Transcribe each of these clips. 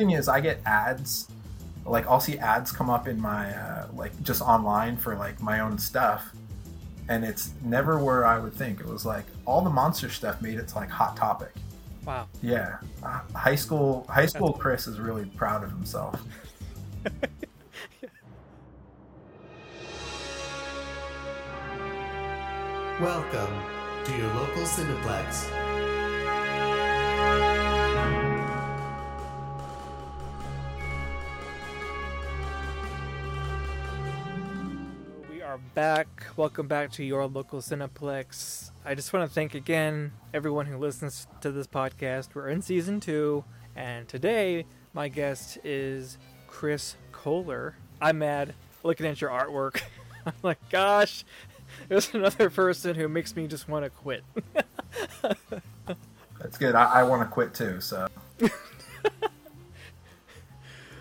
thing is, I get ads. Like I'll see ads come up in my uh, like just online for like my own stuff, and it's never where I would think. It was like all the monster stuff made it to like Hot Topic. Wow. Yeah, uh, high school high school Chris is really proud of himself. Welcome to your local Cineplex. Back. Welcome back to your local Cineplex. I just want to thank again everyone who listens to this podcast. We're in season two, and today my guest is Chris Koehler. I'm mad looking at your artwork. I'm like, gosh, there's another person who makes me just want to quit. That's good. I, I want to quit too. So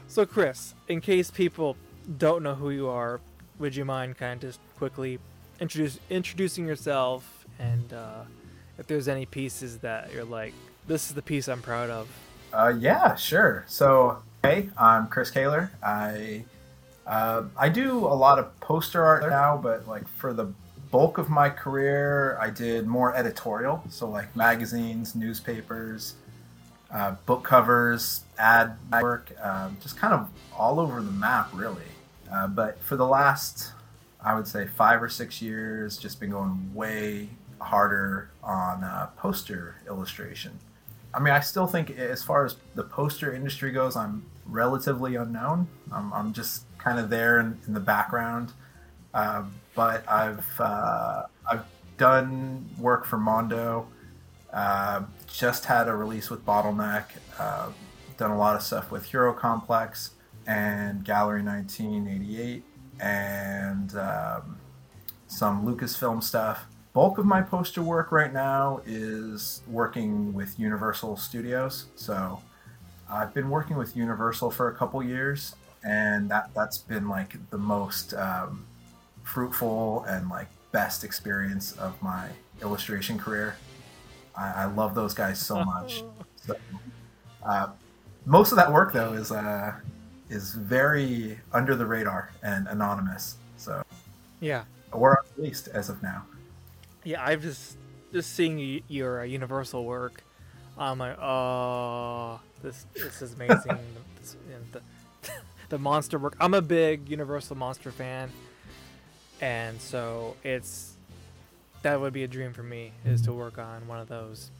So, Chris, in case people don't know who you are, would you mind kind of just quickly introduce introducing yourself and uh, if there's any pieces that you're like, this is the piece I'm proud of? Uh, yeah, sure. So, hey, I'm Chris Koehler. I uh, I do a lot of poster art now, but like for the bulk of my career, I did more editorial. So, like magazines, newspapers, uh, book covers, ad work, um, just kind of all over the map, really. Uh, but for the last, I would say, five or six years, just been going way harder on uh, poster illustration. I mean, I still think as far as the poster industry goes, I'm relatively unknown. I'm, I'm just kind of there in, in the background. Uh, but I've uh, I've done work for Mondo. Uh, just had a release with Bottleneck. Uh, done a lot of stuff with Hero Complex and Gallery 1988 and um, some Lucasfilm stuff. Bulk of my poster work right now is working with Universal Studios. So I've been working with Universal for a couple years, and that that's been like the most um, fruitful and like best experience of my illustration career. I, I love those guys so much. So, uh, most of that work though is uh, is very under the radar and anonymous. So Yeah, or at least as of now. yeah. I've just just seeing your uh, Universal work. I'm like, oh, this this is amazing. this, and the, the monster work. I'm a big Universal monster fan, and so it's that would be a dream for me is to work on one of those.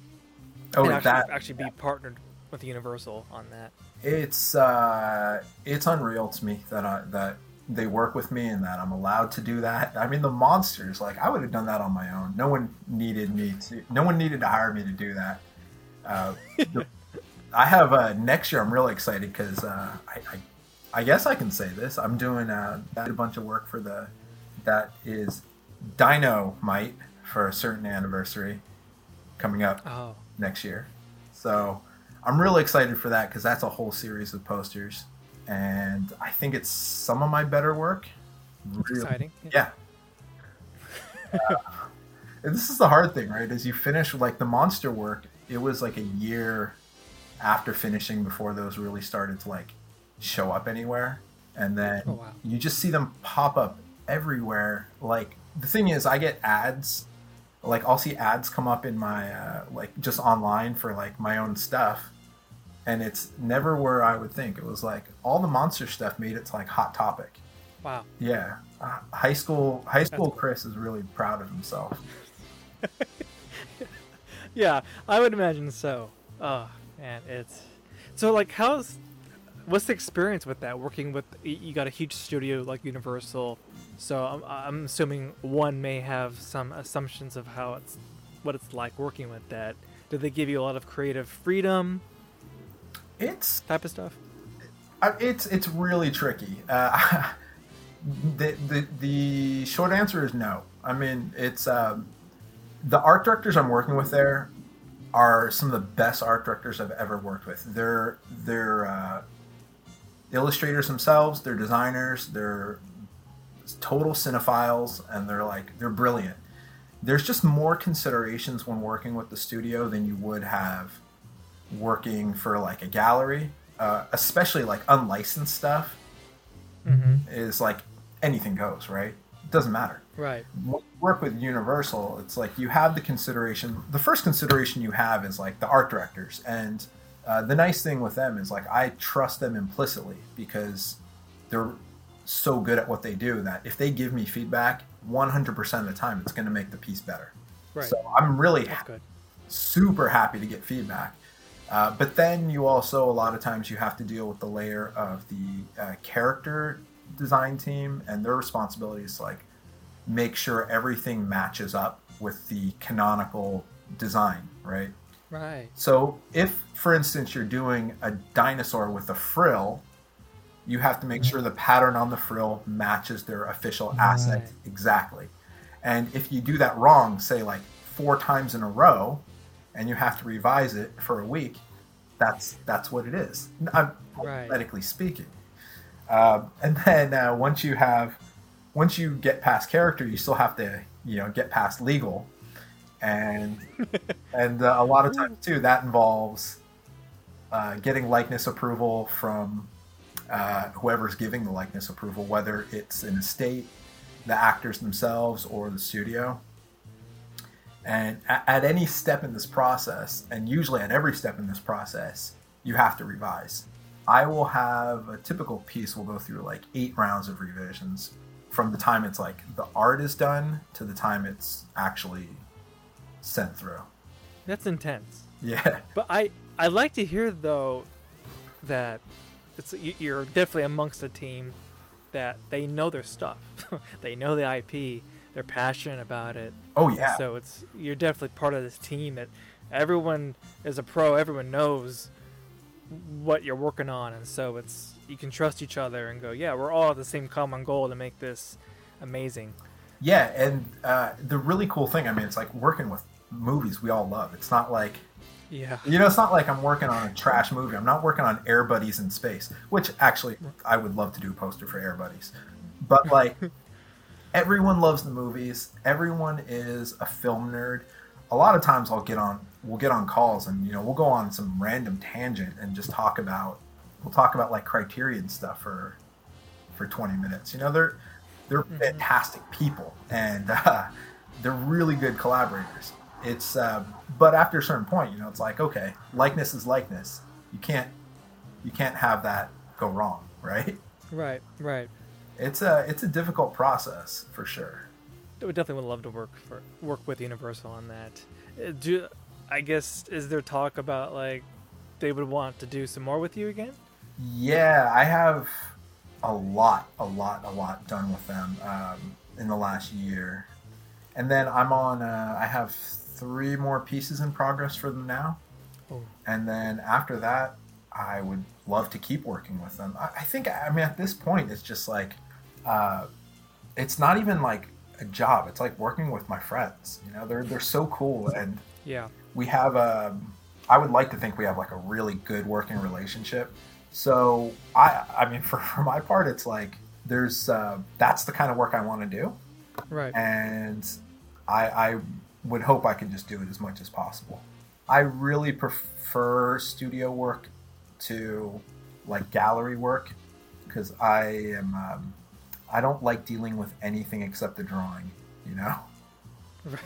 Oh, and actually, that actually be partnered with Universal on that. it's uh, it's unreal to me that I, that they work with me and that I'm allowed to do that. I mean, the monsters, like I would have done that on my own. No one needed me to. No one needed to hire me to do that. Uh, the- I have uh, next year. I'm really excited because uh, I, I, I guess I can say this. I'm doing uh, a bunch of work for the that is Dino Might for a certain anniversary coming up Oh, next year. So I'm really excited for that because that's a whole series of posters, and I think it's some of my better work. Really- exciting. Yeah. Uh, and this is the hard thing, right? As you finish like the monster work, it was like a year after finishing before those really started to like show up anywhere, and then Oh, wow. you just see them pop up everywhere. Like the thing is, I get ads. Like I'll see ads come up in my uh, like just online for like my own stuff, and it's never where I would think. It was like all the monster stuff made it to like Hot Topic. Wow. Yeah, uh, high school high school Chris is really proud of himself. Yeah, I would imagine so. Oh man, it's so like how's what's the experience with that? Working with you got a huge studio like Universal, so I'm, I'm assuming one may have some assumptions of how it's what it's like working with that. Did they give you a lot of creative freedom It's type of stuff? it's it's really tricky. Uh, the, the the short answer is no. I mean, it's um, the art directors I'm working with there are some of the best art directors I've ever worked with. They're they're uh, illustrators themselves. They're designers. They're total cinephiles, and they're like they're brilliant. There's just more considerations when working with the studio than you would have working for like a gallery uh, especially like unlicensed stuff, Mm-hmm. is like anything goes, right? It doesn't matter. Right. When you work with Universal, it's like you have the consideration. The first consideration you have is like the art directors, and uh, the nice thing with them is like I trust them implicitly because they're so good at what they do that if they give me feedback, 100% of the time it's going to make the piece better. Right. So I'm really good. super happy to get feedback. Uh, but then you also, a lot of times, you have to deal with the layer of the uh, character design team and their responsibility is like make sure everything matches up with the canonical design, right? Right. So if, for instance, you're doing a dinosaur with a frill, you have to make sure the pattern on the frill matches their official asset Right. exactly. And if you do that wrong, say like four times in a row, and you have to revise it for a week, that's that's what it is. I'm Right. hypothetically speaking. Um, and then uh, once you have, once you get past character, you still have to you know get past legal, and and uh, a lot of times too that involves uh, getting likeness approval from uh, whoever's giving the likeness approval, whether it's an estate, the actors themselves, or the studio. And at, at any step in this process, and usually at every step in this process, you have to revise. I will have a typical piece will go through like eight rounds of revisions from the time it's like the art is done to the time it's actually sent through. That's intense. Yeah. But I I like to hear though that it's you- you're definitely amongst a team that they know their stuff. they know the IP. They're passionate about it. Oh yeah. So it's you're definitely part of this team that everyone is a pro. Everyone knows what you're working on, and so it's you can trust each other and go, yeah, we're all at the same common goal to make this amazing. Yeah, and uh, the really cool thing, I mean, it's like working with movies we all love. It's not like Yeah. you know, it's not like I'm working on a trash movie. I'm not working on Air Buddies in space, which actually I would love to do a poster for Air Buddies. But like everyone loves the movies. Everyone is a film nerd. A lot of times I'll get on we'll get on calls and you know, we'll go on some random tangent and just talk about we'll talk about like criterion stuff for for 20 minutes. You know, they're they're fantastic people and uh, they're really good collaborators. It's uh, but after a certain point, you know, it's like okay, likeness is likeness. You can't you can't have that go wrong, right? Right. Right. It's a it's a difficult process for sure. I would definitely would love to work for work with Universal on that. Uh, Do I guess is there talk about like they would want to do some more with you again? Yeah, I have a lot, a lot, a lot done with them um, in the last year, and then I'm on. Uh, I have three more pieces in progress for them now, Oh. and then after that, I would love to keep working with them. I, I think. I mean, at this point, it's just like, uh, it's not even like a job. It's like working with my friends. You know, they're they're so cool and Yeah. we have a i would like to think we have like a really good working relationship so i i mean for, for my part it's like there's uh, that's the kind of work i want to do Right. and i i would hope i can just do it as much as possible i really prefer studio work to like gallery work because i am um, i don't like dealing with anything except the drawing you know Right.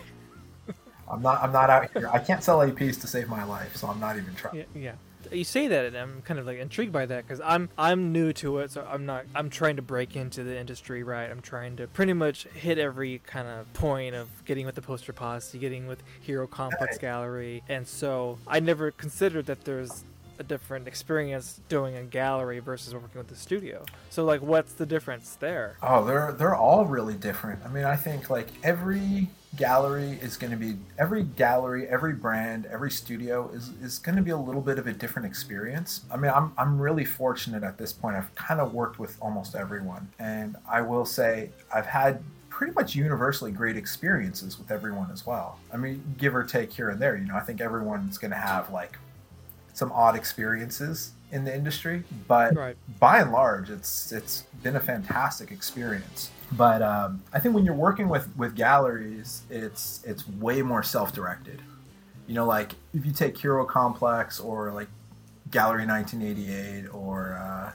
I'm not. I'm not out here. I can't sell a piece to save my life, so I'm not even trying. Yeah, yeah. You say that, and I'm kind of like intrigued by that because I'm I'm new to it, so I'm not. I'm trying to break into the industry, right? I'm trying to pretty much hit every kind of point of getting with the poster posse, getting with Hero Complex Gallery, and so I never considered that there's a different experience doing a gallery versus working with the studio. So like, what's the difference there? Oh, they're they're all really different. I mean, I think like every gallery is going to be every gallery, every brand, every studio is is going to be a little bit of a different experience. I mean, I'm I'm really fortunate at this point. I've kind of worked with almost everyone, and I will say I've had pretty much universally great experiences with everyone as well. I mean, give or take here and there. You know, I think everyone's going to have like some odd experiences in the industry, but Right. by and large, it's it's been a fantastic experience. But um, I think when you're working with with galleries, it's it's way more self directed. You know, like if you take Hero Complex or like Gallery 1988 or uh,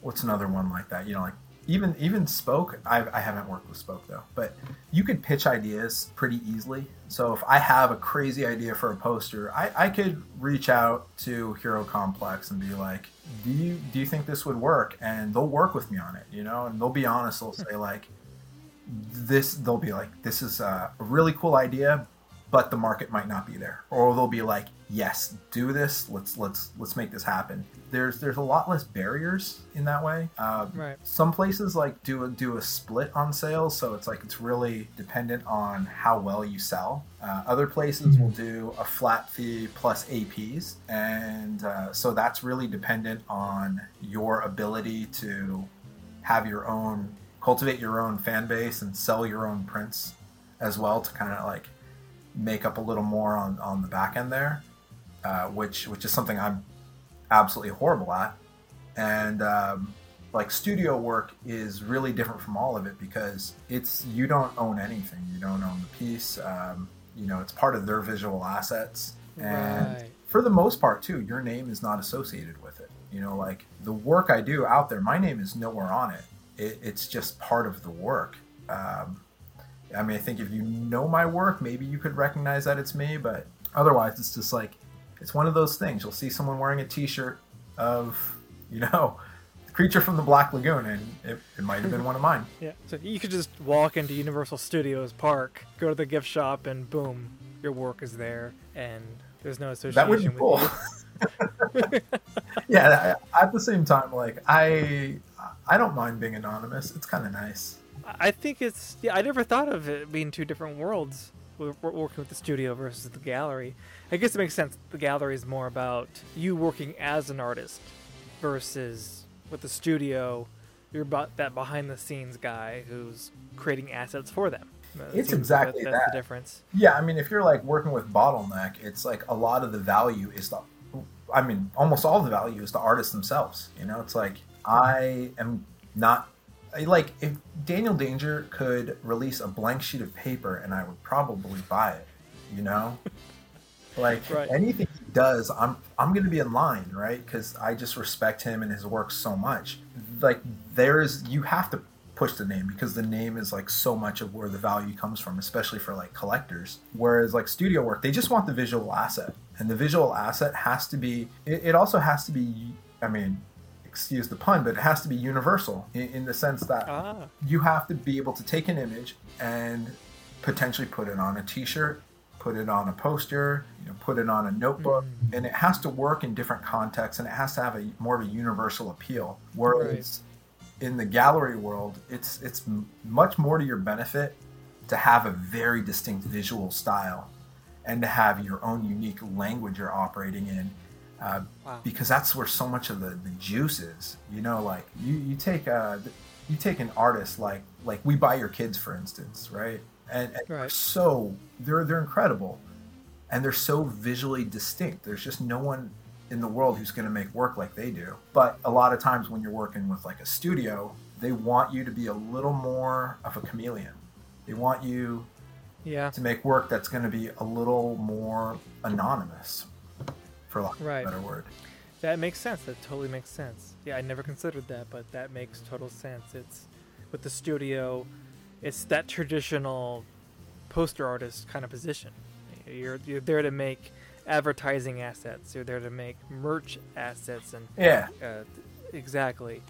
what's another one like that? You know, like even even Spoke. I, I haven't worked with Spoke though, but you could pitch ideas pretty easily. So if I have a crazy idea for a poster, I, I could reach out to Hero Complex and be like, "Do you do you think this would work?" And they'll work with me on it, you know, and they'll be honest. They'll say like, "This." They'll be like, "This is a really cool idea, but the market might not be there," or they'll be like, "Yes, do this. Let's let's let's make this happen." There's there's a lot less barriers in that way. Uh, Right. Some places like do a, do a split on sales, so it's like it's really dependent on how well you sell. Uh, other places will do a flat fee plus APs, and uh, so that's really dependent on your ability to have your own cultivate your own fan base and sell your own prints as well to kind of like make up a little more on on the back end there, uh, which which is something I'm absolutely horrible at, and um, like studio work is really different from all of it because it's you don't own anything, you don't own the piece, um, you know, it's part of their visual assets, and Right. for the most part too, your name is not associated with it. You know, like the work I do out there, my name is nowhere on it. it it's just part of the work. Um, I mean, I think if you know my work, maybe you could recognize that it's me, but otherwise, it's just like it's one of those things. You'll see someone wearing a T-shirt of, you know, the creature from the Black Lagoon, and it, it might have been one of mine. Yeah. So you could just walk into Universal Studios Park, go to the gift shop, and boom, your work is there, and there's no association That would be with cool. yeah. At the same time, like I, I don't mind being anonymous. It's kind of nice. I think it's yeah. I never thought of it being two different worlds. We're we're working with the studio versus the gallery. I guess it makes sense. The gallery is more about you working as an artist versus with the studio, you're about that behind the scenes guy who's creating assets for them. Uh, it It's exactly that's that. the difference. Yeah, I mean, if you're like working with bottleneck, it's like a lot of the value is the, I mean, almost all the value is the artists themselves. You know, it's like I am not like if Daniel Danger could release a blank sheet of paper and I would probably buy it. You know, like Right. anything he does, I'm I'm gonna be in line, right? Because I just respect him and his work so much. Like there's you have to push the name because the name is like so much of where the value comes from, especially for like collectors. Whereas like studio work, they just want the visual asset, and the visual asset has to be. It, it also has to be. I mean, excuse the pun, but it has to be universal in, in the sense that Ah, you have to be able to take an image and potentially put it on a t-shirt put it on a poster you know put it on a notebook and it has to work in different contexts and it has to have a more of a universal appeal. Whereas in the gallery world it's it's much more to your benefit to have a very distinct visual style and to have your own unique language you're operating in uh, Wow. because that's where so much of the, the juice is you know like you, you take a you take an artist like like we buy your kids for instance right and, and they're Right. so they're they're incredible and they're so visually distinct there's just no one in the world who's going to make work like they do but a lot of times when you're working with like a studio they want you to be a little more of a chameleon they want you yeah. to make work that's going to be a little more anonymous for lack of Right. a better word That makes sense. That totally makes sense. Yeah, I never considered that, but that makes total sense. It's with the studio, it's that traditional poster artist kind of position. You're you're there to make advertising assets. You're there to make merch assets, and yeah uh, exactly.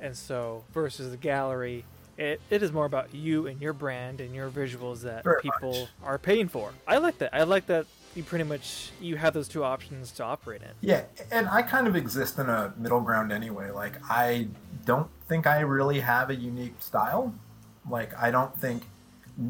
And so versus the gallery, it, it is more about you and your brand and your visuals that Very people much. are paying for. I like that. I like that you pretty much you have those two options to operate in. Yeah, and I kind of exist in a middle ground anyway. Like, I don't think I really have a unique style. Like, I don't think,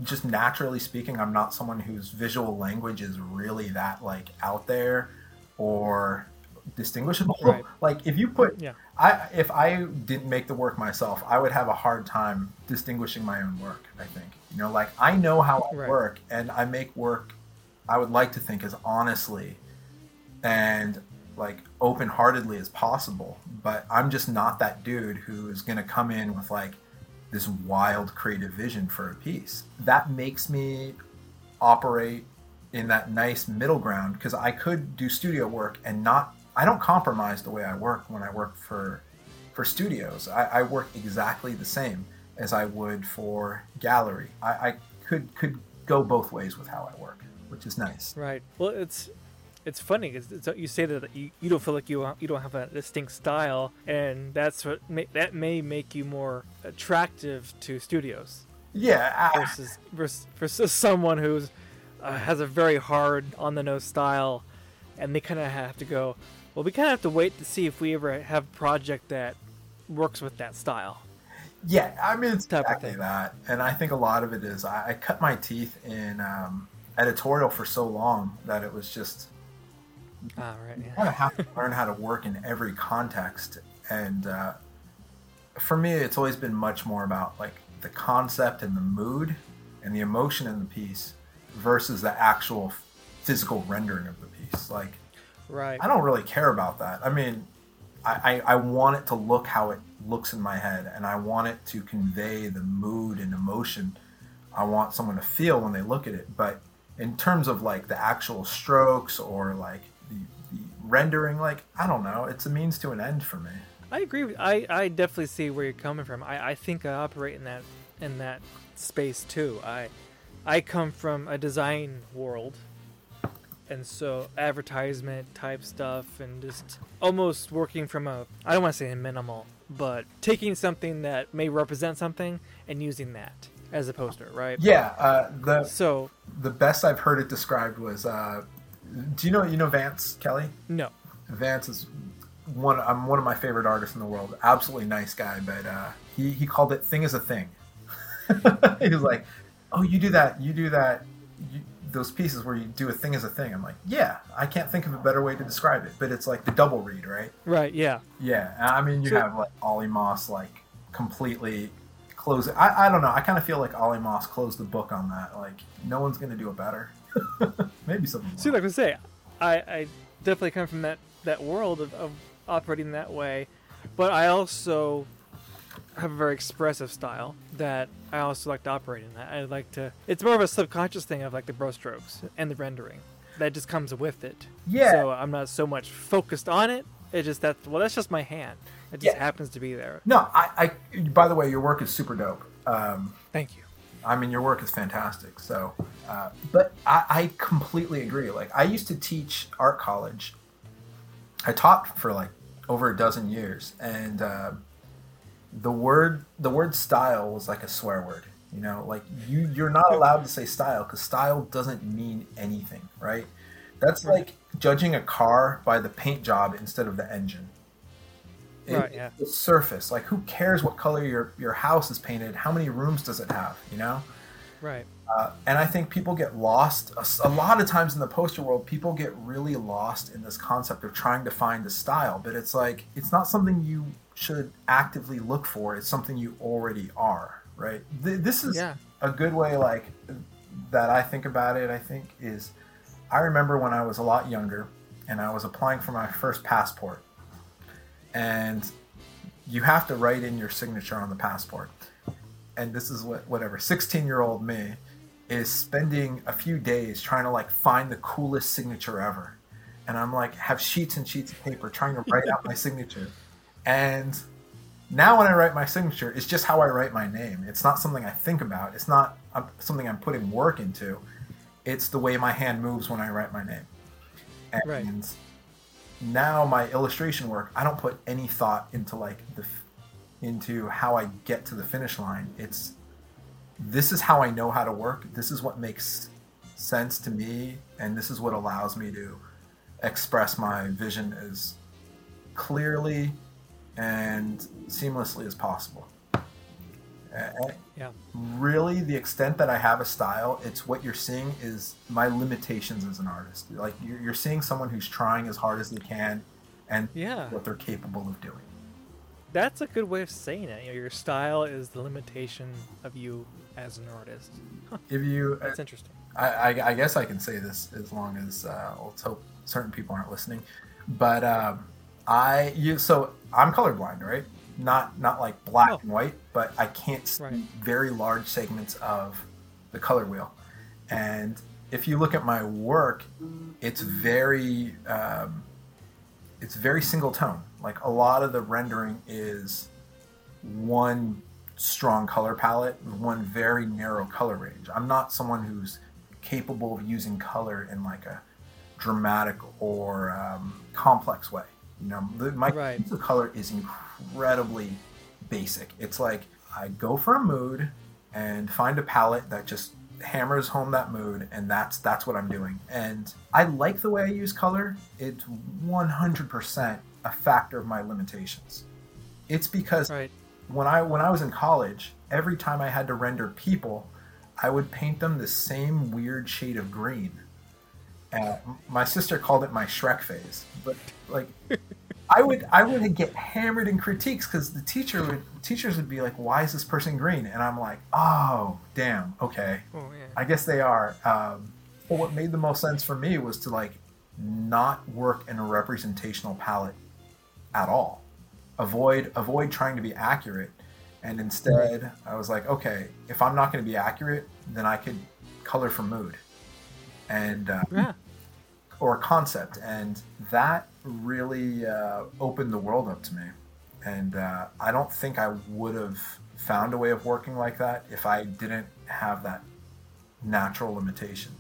just naturally speaking, I'm not someone whose visual language is really that, like, out there or distinguishable. Right. Like, if you put, Yeah. I if I didn't make the work myself, I would have a hard time distinguishing my own work. I think you know, like I know how I Right. work, and I make work. I would like to think as honestly and like open-heartedly as possible, but I'm just not that dude who is going to come in with like this wild creative vision for a piece. That makes me operate in that nice middle ground because I could do studio work and not I don't compromise the way I work when I work for for studios. I, I work exactly the same as I would for gallery. I, I could could go both ways with how I work, which is nice. Right. Well, it's it's funny because you say that you, you don't feel like you you don't have a distinct style, and that's what may, that may make you more attractive to studios. Yeah. I, versus versus, versus someone who's uh, has a very hard on the nose style, and they kind of have to go. Well, we kind of have to wait to see if we ever have a project that works with that style. Yeah, I mean it's exactly that, and I think a lot of it is I, I cut my teeth in um, editorial for so long that it was just Ah, right. Yeah. You kind of have to learn how to work in every context, and uh, for me, it's always been much more about like the concept and the mood and the emotion in the piece versus the actual physical rendering of the piece. Like, right. I don't really care about that. I mean, I, I, I want it to look how it looks in my head, and I want it to convey the mood and emotion I want someone to feel when they look at it. But in terms of like the actual strokes or like the, the rendering, like I don't know, it's a means to an end for me. I agree. With, I I definitely see where you're coming from. I, I think I operate in that in that space too. I I come from a design world, and so advertisement type stuff, and just almost working from a I don't want to say a minimal, but taking something that may represent something and using that as a poster, right? Yeah. Uh, the so the best I've heard it described was uh, do you know you know Vance Kelly? No. Vance is one. I'm one of my favorite artists in the world. Absolutely nice guy, but uh, he he called it "thing is a thing." he was like, "Oh, you do that. You do that. You, those pieces where you do a thing as a thing." I'm like, "Yeah, I can't think of a better way to describe it." But it's like the double read, right? Right. Yeah. Yeah. I mean, you so, have like Ollie Moss like completely close. I, I don't know. I kind of feel like Ollie Moss closed the book on that. Like, no one's going to do it better. Maybe something. See, like I say, I, I definitely come from that that world of, of operating that way, but I also have a very expressive style that I also like to operate in. That I like to. It's more of a subconscious thing of like the brushstrokes and the rendering that just comes with it. Yeah. So I'm not so much focused on it. It just that well, that's just my hand. It just yeah. happens to be there. No, I, I. By the way, your work is super dope. Um, Thank you. I mean, your work is fantastic. So, uh, but I, I, completely agree. Like, I used to teach art college. I taught for like over a dozen years, and uh, the word the word style was like a swear word. You know, like you you're not allowed to say style because style doesn't mean anything, right? That's like judging a car by the paint job instead of the engine. Right, yeah. The surface, like who cares what color your your house is painted? How many rooms does it have? You know. Right. Uh, and I think people get lost a, a, lot of times in the poster world. People get really lost in this concept of trying to find a style, but it's like it's not something you should actively look for. It's something you already are, right? Th- this is yeah. a good way, like that. I think about it. I think is I remember when I was a lot younger and I was applying for my first passport and you have to write in your signature on the passport. And this is what whatever 16 year old me is spending a few days trying to like find the coolest signature ever. And I'm like have sheets and sheets of paper trying to write out my signature. And now when I write my signature, it's just how I write my name. It's not something I think about. It's not um, something I'm putting work into. It's the way my hand moves when I write my name. And right now my illustration work, I don't put any thought into like the into how I get to the finish line. It's this is how I know how to work. This is what makes sense to me, and this is what allows me to express my vision as clearly and seamlessly as possible. Yeah. Really, the extent that I have a style, it's what you're seeing is my limitations as an artist. Like you're, you're seeing someone who's trying as hard as they can, and yeah. what they're capable of doing. That's a good way of saying it. You know, your style is the limitation of you as an artist. Huh. If you, that's uh, interesting. I, I, I, guess I can say this as long as uh, let's hope certain people aren't listening. But um, I, you, so I'm colorblind, right? Not not like black oh. and white, but I can't see right. very large segments of the color wheel. And if you look at my work, it's very um, it's very single tone. Like a lot of the rendering is one strong color palette, one very narrow color range. I'm not someone who's capable of using color in like a dramatic or um, complex way. You know, the, my Right. use of color is incredibly basic. It's like I go for a mood and find a palette that just hammers home that mood and that's that's what I'm doing. And I like the way I use color. It's 100% a factor of my limitations. It's because Right. when I when I was in college, every time I had to render people, I would paint them the same weird shade of green. And my sister called it my Shrek phase, but like I would I would get hammered in critiques because the teacher would teachers would be like, "Why is this person green?" And I'm like, "Oh, damn, okay, Oh yeah. I guess they are." Um, but what made the most sense for me was to like not work in a representational palette at all. Avoid avoid trying to be accurate, and instead I was like, okay, if I'm not going to be accurate, then I could color for mood, and uh, Yeah. Or concept, and that really uh, opened the world up to me. And uh, I don't think I would have found a way of working like that if I didn't have that natural limitation.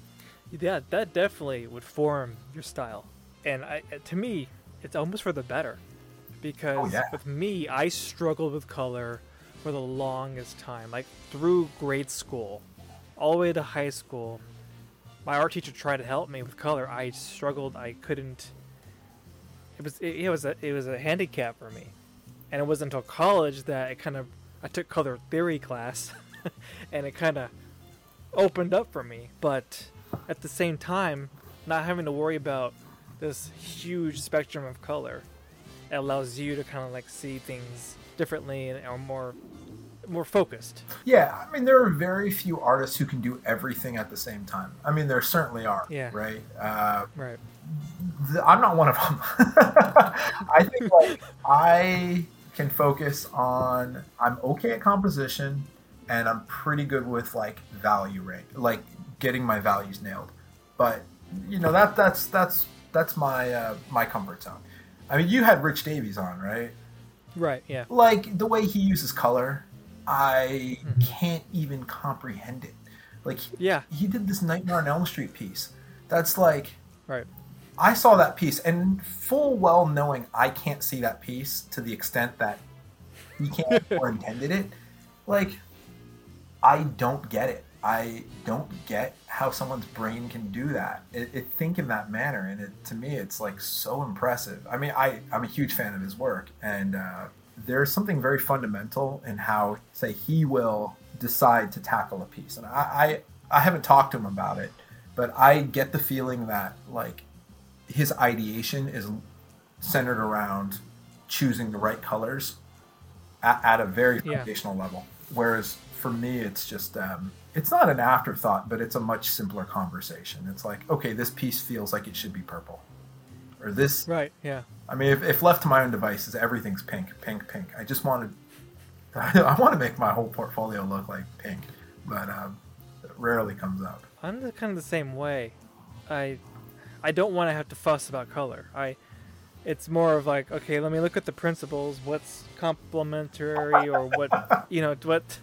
Yeah, that definitely would form your style. And I, to me, it's almost for the better. Because Oh, yeah. with me, I struggled with color for the longest time. Like through grade school, all the way to high school. My art teacher tried to help me with color. I struggled. I couldn't. It was it, it was a it was a handicap for me, and it wasn't until college that it kind of I took color theory class, and it kind of opened up for me. But at the same time, not having to worry about this huge spectrum of color, it allows you to kind of like see things differently and more more focused. Yeah, I mean, there are very few artists who can do everything at the same time. I mean, there certainly are. Yeah. Right. Uh, Right. th- I'm not one of them. I think like I can focus on. I'm okay at composition, and I'm pretty good with like value range, like getting my values nailed. But you know that that's that's that's my uh, my comfort zone. I mean, you had Rich Davies on, right? Right. Yeah. like the way he uses color i Mhm. can't even comprehend it like Yeah. he did this nightmare on elm street piece that's like Right. i saw that piece and full well knowing i can't see that piece to the extent that he can't or intended it like i don't get it i don't get how someone's brain can do that it, it think in that manner and it to me it's like so impressive i mean i i'm a huge fan of his work and uh, there's something very fundamental in how say he will decide to tackle a piece. And I, I i haven't talked to him about it but i get the feeling that like his ideation is centered around choosing the right colors at, at a very Yeah. foundational level. Whereas for me it's just um, it's not an afterthought but it's a much simpler conversation. It's like okay this piece feels like it should be purple or this Right. Yeah. I mean, if, if left to my own devices, everything's pink, pink, pink. I just wanted, I want to make my whole portfolio look like pink, but um, it rarely comes up. I'm the, kind of the same way. I I don't want to have to fuss about color. I it's more of like, okay, let me look at the principles. What's complementary or what you know, what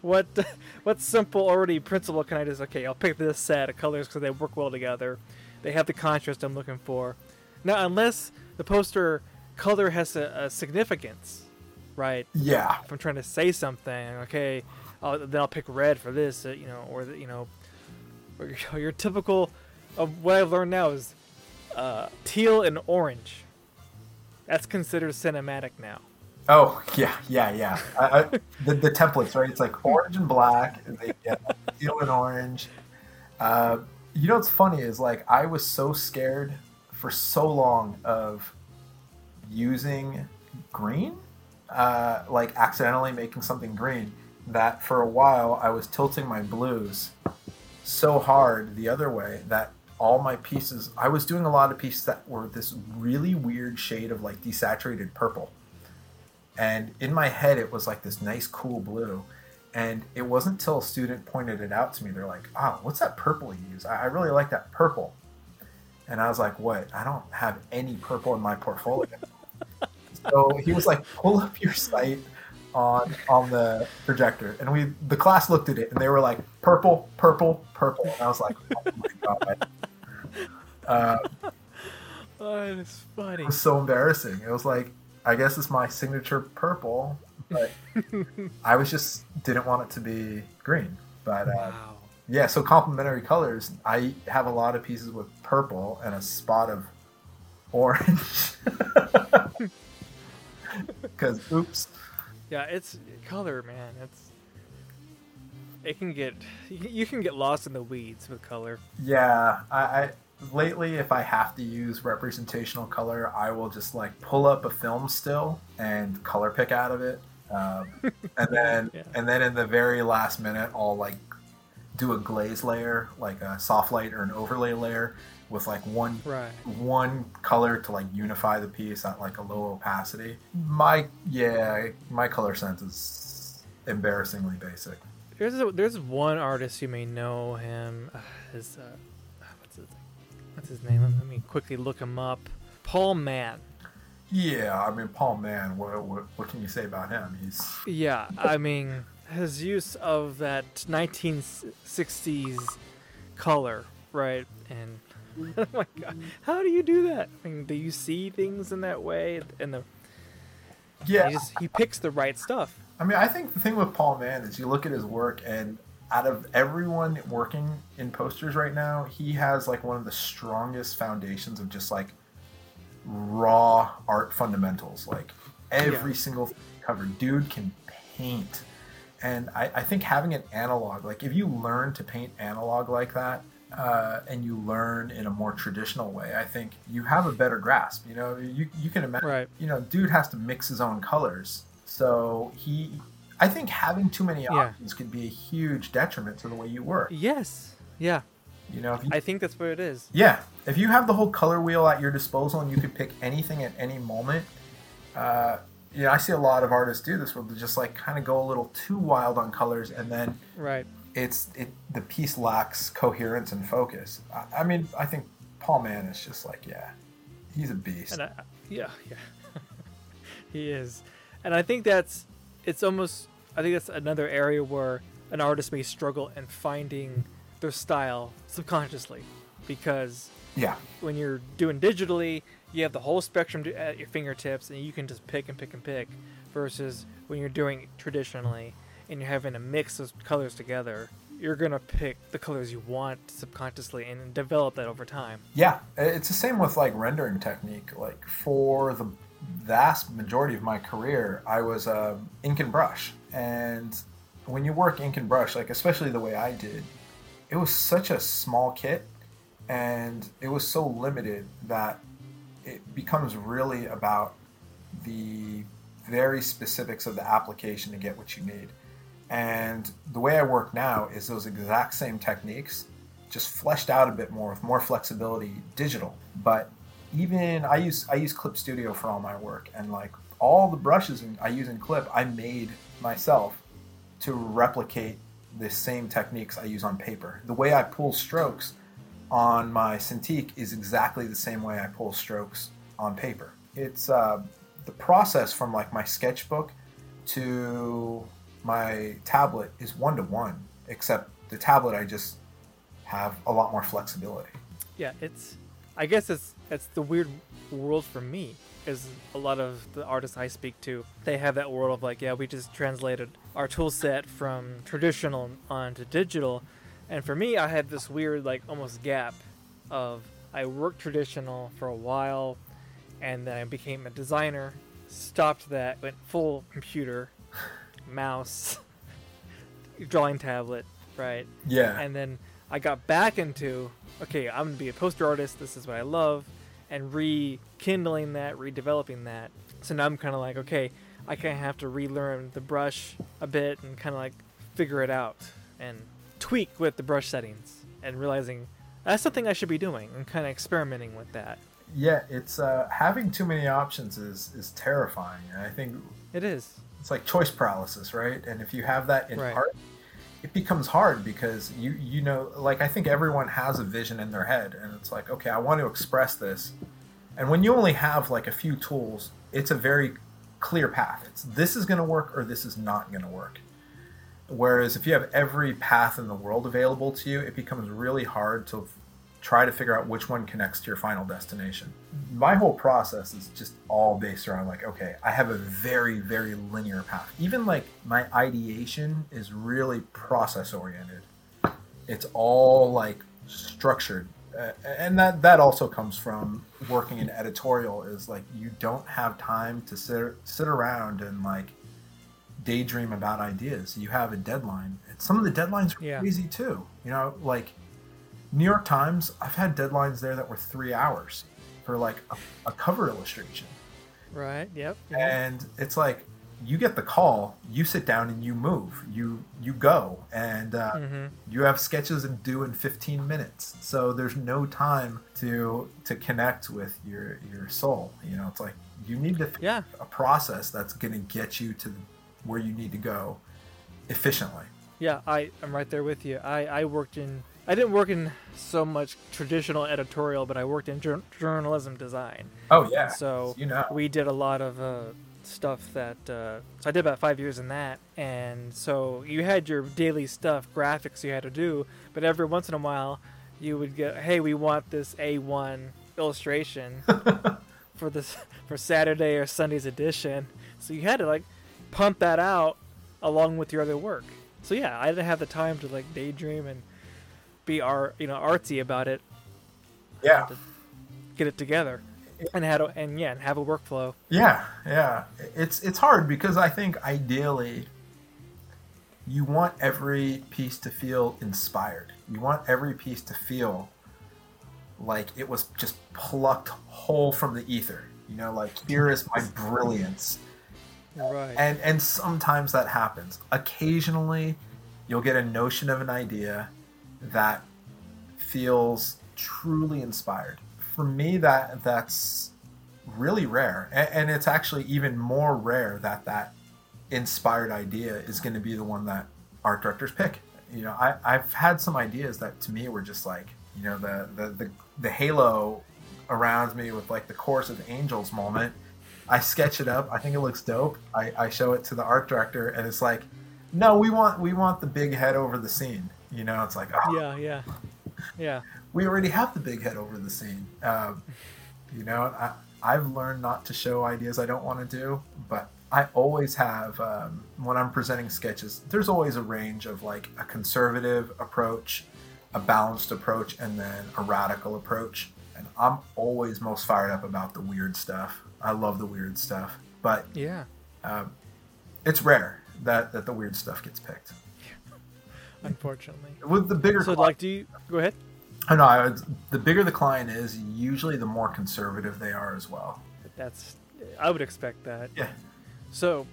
what what simple already principle can I just okay, I'll pick this set of colors because they work well together. They have the contrast I'm looking for. Now, unless the poster color has a, a significance, right? Yeah, if I'm trying to say something, okay, I'll, then I'll pick red for this, uh, you know, or the, you know, or your, your typical of what I've learned now is uh, teal and orange. That's considered cinematic now. Oh yeah, yeah, yeah. I, I, the, the templates, right? It's like orange and black, and they get teal and orange. Uh, you know what's funny is like I was so scared for so long of using green, uh, like accidentally making something green, that for a while I was tilting my blues so hard the other way that all my pieces I was doing a lot of pieces that were this really weird shade of like desaturated purple. And in my head it was like this nice cool blue and it wasn't until a student pointed it out to me they're like oh what's that purple you use i, I really like that purple And I was like, what? I don't have any purple in my portfolio. so he was like, pull up your site on on the projector, and we the class looked at it, and they were like, purple, purple, purple. And I was like, oh my god. Uh, Oh, it's funny. it was so embarrassing. It was like, I guess it's my signature purple, but I was just didn't want it to be green. But uh, Wow. yeah, so complementary colors. I have a lot of pieces with purple and a spot of orange. Because oops, Yeah, it's color, man. It's it can get you you can get lost in the weeds with color. yeah. I, I lately, if I have to use representational color, I will just like pull up a film still and color pick out of it, um, and then Yeah. and then in the very last minute, I'll like do a glaze layer, like a soft light or an overlay layer, with like one Right. one color to like unify the piece at like a low opacity. My yeah, my color sense is embarrassingly basic. There's a, there's one artist you may know him. His uh, what's his what's his name? Let me quickly look him up. Paul Mann. Yeah, I mean Paul Mann. What, what what can you say about him? He's Yeah, I mean his use of that 1960s color, right? And oh my god, how do you do that? I mean, do you see things in that way? And the yeah. he just he picks the right stuff. I mean, I think the thing with Paul Mann is you look at his work, and out of everyone working in posters right now, he has like one of the strongest foundations of just like raw art fundamentals. Like every Yeah. single cover, dude can paint. And I, I think having an analog, like if you learn to paint analog like that, uh, and you learn in a more traditional way, I think you have a better grasp. You know, you you can imagine, Right. you know, dude has to mix his own colors, so he. I think having too many Yeah. options could be a huge detriment to the way you work. Yes. Yeah. You know, you I think that's where it is. yeah, if you have the whole color wheel at your disposal and you could pick anything at any moment, uh, you know, I see a lot of artists do this where they just like kind of go a little too wild on colors, and then Right. it's it the piece lacks coherence and focus. I, I mean, I think Paul Mann is just like yeah, he's a beast. And I, yeah, yeah, he is, and I think that's it's almost I think that's another area where an artist may struggle in finding their style subconsciously, because yeah, when you're doing digitally, you have the whole spectrum at your fingertips, and you can just pick and pick and pick, versus when you're doing it traditionally and you're having a mix of colors together. You're gonna pick the colors you want subconsciously and develop that over time. Yeah, it's the same with like rendering technique. Like for the vast majority of my career, I was uh, ink and brush, and when you work ink and brush, like especially the way I did, it was such a small kit, and it was so limited that it becomes really about the very specifics of the application to get what you need. And the way I work now is those exact same techniques, just fleshed out a bit more with more flexibility digital. But even I use I use Clip Studio for all my work, and like all the brushes I use in Clip, I made myself to replicate the same techniques I use on paper. The way I pull strokes on my Cintiq is exactly the same way I pull strokes on paper. It's uh, the process from like my sketchbook to my tablet is one to one, except the tablet I just have a lot more flexibility. yeah it's i guess it's it's the weird world for me is a lot of the artists i speak to they have that world of like yeah we just translated our tool set from traditional onto digital and for me i had this weird like almost gap of i worked traditional for a while and then i became a designer stopped that went full computer mouse drawing tablet right Yeah. and then I got back into okay, I'm gonna be a poster artist. This is what I love, and rekindling that, redeveloping that. So now I'm kind of like, okay, I kind of have to relearn the brush a bit and kind of like figure it out and tweak with the brush settings and realizing that's something I should be doing and kind of experimenting with that. yeah, it's uh, having too many options is is terrifying. And I think It is. it's like choice paralysis, right? And if you have that in Right. art, it becomes hard because you you know like I think everyone has a vision in their head and it's like okay I want to express this. And when you only have like a few tools it's a very clear path. It's this is going to work or this is not going to work. Whereas if you have every path in the world available to you it becomes really hard to try to figure out which one connects to your final destination. My whole process is just all based around like, okay, I have a very, very linear path. Even like my ideation is really process oriented. It's all like structured. Uh, and that that also comes from working in editorial is like you don't have time to sit sit around and like daydream about ideas. You have a deadline. And some of the deadlines are Yeah. crazy too. You know, like New York Times, I've had deadlines there that were three hours for like a, a cover illustration. Right. Yep. yep. And it's like you get the call, you sit down and you move, you you go, and uh, Mhm. you have sketches and due in 15 minutes. So there's no time to to connect with your your soul. You know, it's like you need to Yeah. a process that's going to get you to where you need to go efficiently. Yeah, I I'm right there with you. I I worked in I didn't work in so much traditional editorial, but I worked in jour- journalism design. Oh yeah. So you know. we did a lot of uh, stuff that. Uh, so I did about five years in that, and so you had your daily stuff, graphics you had to do, but every once in a while, you would get, hey, we want this A1 illustration for this for Saturday or Sunday's edition. So you had to like pump that out along with your other work. So yeah, I didn't have the time to like daydream and be art, you know, artsy about it yeah. get it together and had a, and yeah and have a workflow Yeah, yeah. It's it's hard because I think ideally you want every piece to feel inspired. You want every piece to feel like it was just plucked whole from the ether. You know, like here is my brilliance. right And and sometimes that happens. Occasionally you'll get a notion of an idea that feels truly inspired. For me that that's really rare. And, and it's actually even more rare that that inspired idea is going to be the one that art directors pick. You know, I, I've had some ideas that to me were just like, you know, the, the, the, the halo around me with like the chorus of angels moment. I sketch it up. I think it looks dope. I, I show it to the art director and it's like, no, we want, we want the big head over the scene. You know, it's like, oh, yeah yeah yeah we already have the big head over the scene. Um, you know, I, I've learned not to show ideas I don't want to do, but I always have um, when I'm presenting sketches. There's always a range of like a conservative approach, a balanced approach, and then a radical approach. And I'm always most fired up about the weird stuff. I love the weird stuff, but yeah um, it's rare that that the weird stuff gets picked. Unfortunately With the bigger so cli- like do you go ahead I know. I would, the bigger the client is, usually the more conservative they are as well. that's i would expect that Yeah. so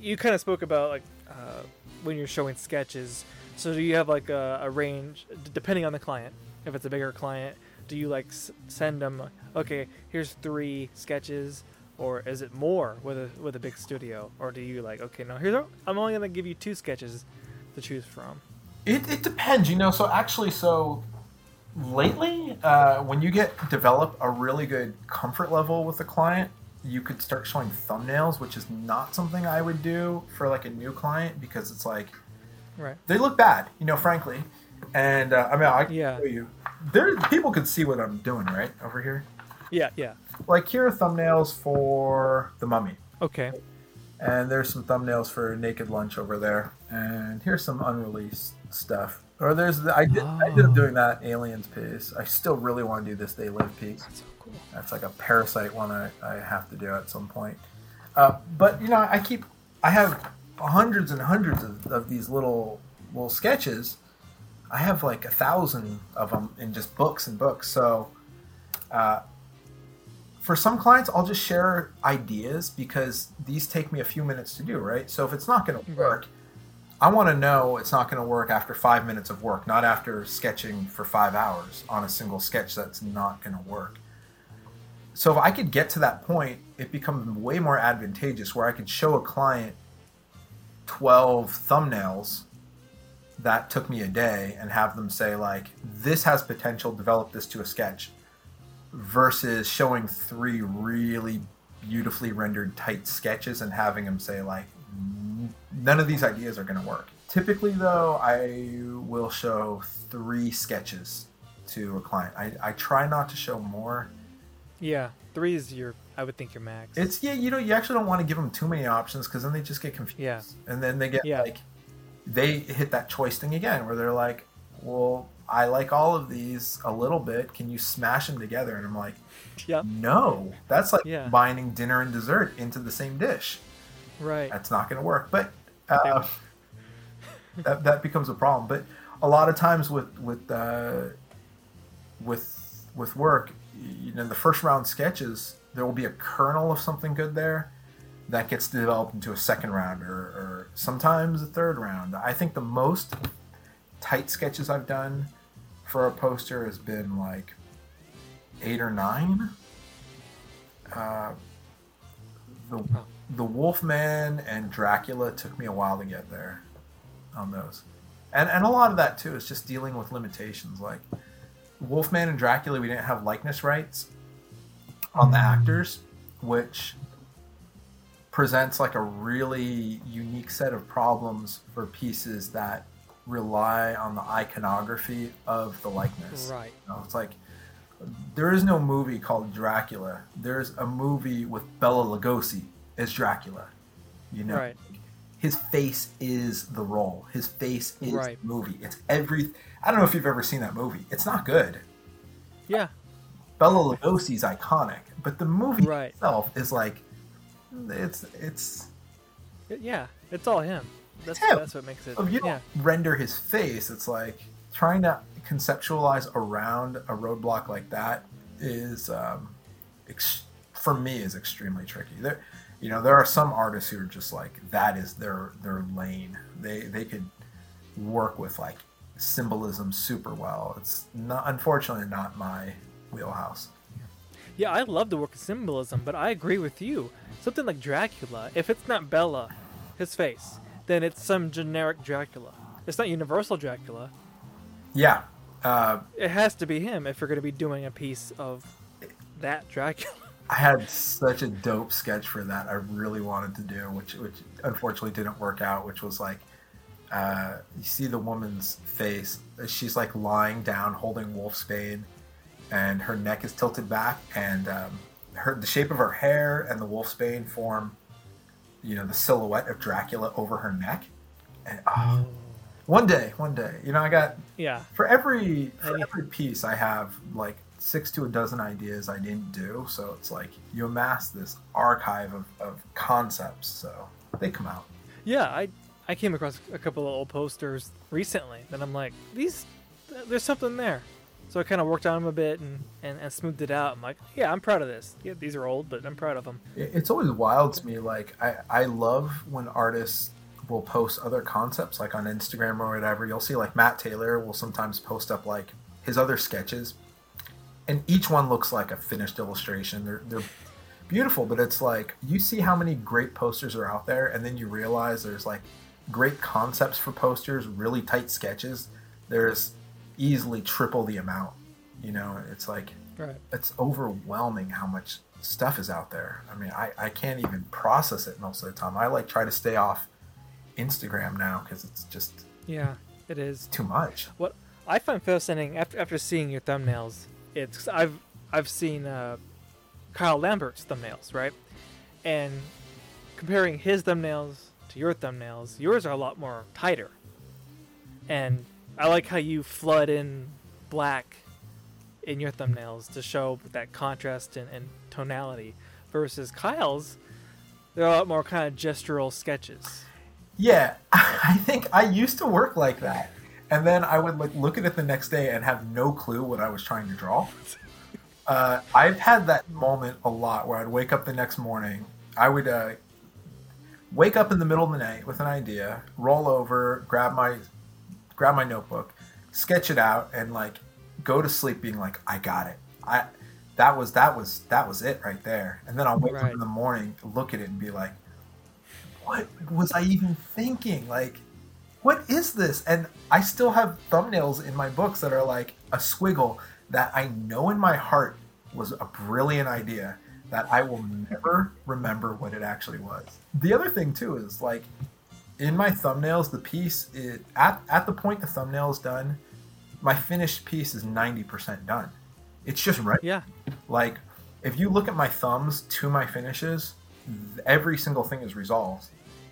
you kind of spoke about like uh, when you're showing sketches so do you have like a, a range depending on the client if it's a bigger client do you like s- send them okay here's three sketches or is it more with a with a big studio or do you like okay no here's a, i'm only gonna give you two sketches to choose from It, it depends, you know. So actually, so lately, uh, when you get develop a really good comfort level with a client, you could start showing thumbnails, which is not something I would do for like a new client because it's like right they look bad, you know, frankly. And uh, I mean, I can Yeah. show you. There, people could see what I'm doing right over here. yeah yeah Like here are thumbnails for the Mummy. okay And there's some thumbnails for Naked Lunch over there. And here's some unreleased stuff. Or there's the, I did I ended up doing that Aliens piece. I still really want to do this They Live piece. that's so cool That's like a parasite one I, I have to do at some point. Uh, but you know, I keep I have hundreds and hundreds of, of these little little sketches. I have like a thousand of them in just books and books. So uh, for some clients, I'll just share ideas because these take me a few minutes to do. Right. So if it's not going to work, I want to know it's not going to work after five minutes of work, not after sketching for five hours on a single sketch that's not going to work. So if I could get to that point, it becomes way more advantageous where I could show a client 12 thumbnails that took me a day and have them say like this has potential develop this to a sketch versus showing three really beautifully rendered tight sketches and having them say like none of these ideas are going to work typically though i will show three sketches to a client i, I try not to show more Yeah, three is your. I would think your max. it's yeah you know you actually don't want to give them too many options because then they just get confused Yeah. and then they get Yeah. like they hit that choice thing again where they're like well i like all of these a little bit. Can you smash them together? And i'm like yeah. no. That's like Yeah. combining dinner and dessert into the same dish. Right. that's not going to work but uh, that, that becomes a problem. But a lot of times with with uh, with with work you know the first round sketches there will be a kernel of something good there that gets developed into a second round or, or sometimes a third round. I think the most tight sketches i've done for a poster has been like eight or nine. Uh, the, the wolfman and dracula took me a while to get there on those. And and a lot of that too is just dealing with limitations. Like wolfman and dracula we didn't have likeness rights on the actors which presents like a really unique set of problems for pieces that rely on the iconography of the likeness Right. you know, it's like there is no movie called Dracula. There's a movie with Bela Lugosi as Dracula. You know, Right. his face is the role. His face is Right. the movie. It's every. I don't know if you've ever seen that movie. It's not good. Yeah. Bela Lugosi's iconic, but the movie Right. itself is like, it's it's. Yeah. It's all him. That's that's what makes it. If you don't Yeah. render his face, it's like trying to conceptualize around a roadblock like that is, um, ex- for me, is extremely tricky. There, you know, there are some artists who are just like that is their their lane. They they could work with like symbolism super well. It's not unfortunately not my wheelhouse. Yeah, I love the work of symbolism, but I agree with you. Something like Dracula, if it's not Bela, his face, then it's some generic Dracula. It's not Universal Dracula. Yeah. Uh, It has to be him if you're going to be doing a piece of that Dracula. I had such a dope sketch for that. I really wanted to do, which which unfortunately didn't work out. Which was like, uh, you see the woman's face. She's like lying down, holding Wolfsbane, and her neck is tilted back, and um, her the shape of her hair and the Wolfsbane form, you know, the silhouette of Dracula over her neck. And oh, oh, one day, one day, you know, I got Yeah. for every for Any- every piece I have like six to a dozen ideas I didn't do. So it's like you amass this archive of, of concepts. So they come out. Yeah, I I came across a couple of old posters recently that I'm like, these, there's something there. So I kind of worked on them a bit and, and, and smoothed it out. I'm like, yeah, I'm proud of this. Yeah, these are old, but I'm proud of them. It's always wild to me. Like I, I love when artists will post other concepts like on Instagram or whatever. You'll see like Matt Taylor will sometimes post up like his other sketches, and each one looks like a finished illustration. They're they're beautiful, but it's like you see how many great posters are out there, and then you realize there's like great concepts for posters, really tight sketches. There's easily triple the amount. You know, it's like Right. it's overwhelming how much stuff is out there. I mean, I, I can't even process it most of the time. I like try to stay off Instagram now because it's just Yeah, it is. too much. What I find fascinating after after seeing your thumbnails, it's I've I've seen uh, Kyle Lambert's thumbnails, right? And comparing his thumbnails to your thumbnails, yours are a lot more tighter. And I like how you flood in black in your thumbnails to show that contrast and, and tonality versus Kyle's they're a lot more kind of gestural sketches. Yeah, I think I used to work like that, and then I would like look at it the next day and have no clue what I was trying to draw. Uh, I've had that moment a lot where I'd wake up the next morning. I would uh, wake up in the middle of the night with an idea, roll over, grab my grab my notebook, sketch it out, and like go to sleep being like, I got it. I that was that was that was it right there. And then I'll wake up in the morning, look at it, and be like, what was I even thinking? Like, what is this? And I still have thumbnails in my books that are like a squiggle that I know in my heart was a brilliant idea that I will never remember what it actually was. The other thing too is like in my thumbnails, the piece it at at the point the thumbnail is done, my finished piece is ninety percent done. It's just right. Yeah. Like if you look at my thumbs to my finishes, every single thing is resolved.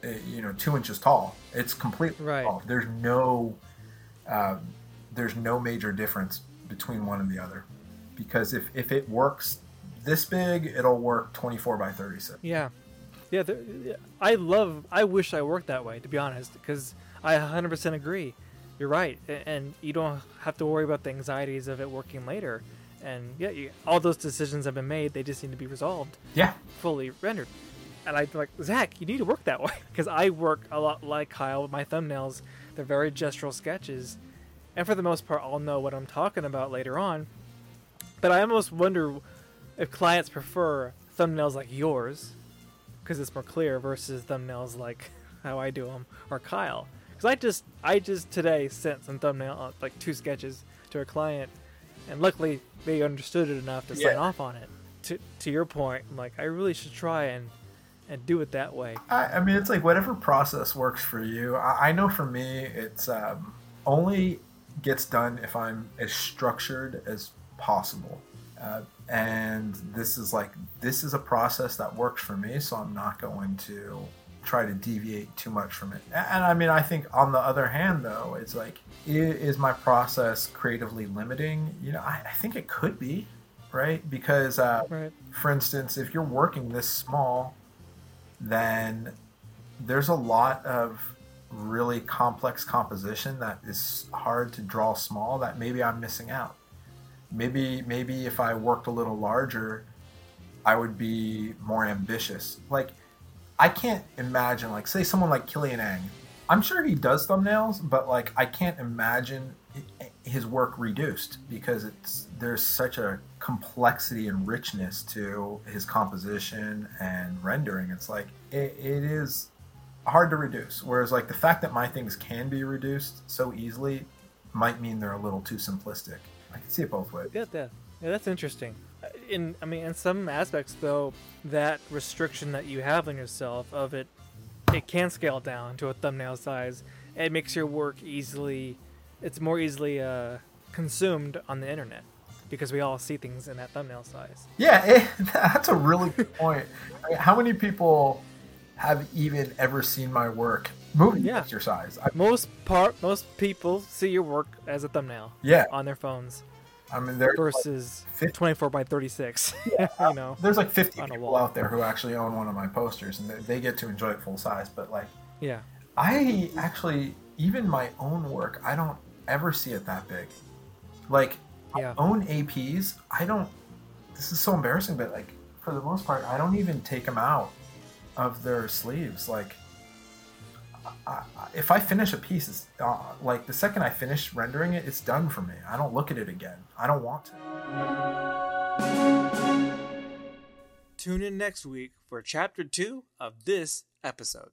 Uh, you know, two inches tall. It's completely Right. resolved. There's no, um, there's no major difference between one and the other, because if if it works this big, it'll work 24 by 36. Yeah, yeah. I love. I wish I worked that way, to be honest, because I 100% agree. You're right, and you don't have to worry about the anxieties of it working later. And yeah, you, all those decisions have been made. They just need to be resolved, Yeah, fully rendered. And I'm like, Zach, you need to work that way because I work a lot like Kyle with my thumbnails. They're very gestural sketches, and for the most part, I'll know what I'm talking about later on. But I almost wonder if clients prefer thumbnails like yours because it's more clear versus thumbnails like how I do them or Kyle. Because I just I just today sent some thumbnail uh, like two sketches to a client, and luckily they understood it enough to sign off on it. To to your point, I'm like I really should try and and do it that way. I, I mean, it's like whatever process works for you. I, I know for me, it's um, only gets done if I'm as structured as possible. Uh, and this is like this is a process that works for me, so I'm not going to try to deviate too much from it. And, I mean, I think on the other hand, though, it's like, is my process creatively limiting? You know, I, I think it could be, right? Because uh, Right. for instance, if you're working this small, then there's a lot of really complex composition that is hard to draw small that maybe I'm missing out. Maybe maybe if I worked a little larger, I would be more ambitious. Like I can't imagine like say someone like Killian Eng. I'm sure he does thumbnails, but like I can't imagine his work reduced because it's there's such a complexity and richness to his composition and rendering. It's like it, it is hard to reduce. Whereas like the fact that my things can be reduced so easily might mean they're a little too simplistic. I can see it both ways. Yeah, yeah, yeah. That's interesting. Uh, In I mean, in some aspects, though, that restriction that you have on yourself of it, it can scale down to a thumbnail size. It makes your work easily, it's more easily uh, consumed on the internet because we all see things in that thumbnail size. Yeah, it, that's a really good point. I mean, how many people have even ever seen my work movie Yeah. exercise? I, Most part, most people see your work as a thumbnail yeah, on their phones I mean there's like, versus fif- 24 by 36. Yeah, you know. there's like 50 on a people wall. out there who actually own one of my posters, and they, they get to enjoy it full size. But like, Yeah. I actually even my own work, I don't ever see it that big. Like, Yeah. own APs, I don't. This is so embarrassing, but like for the most part, I don't even take them out of their sleeves. Like, If I finish a piece, it's, uh, like the second I finish rendering it, it's done for me. I don't look at it again. I don't want to. Tune in next week for chapter 2 of this episode.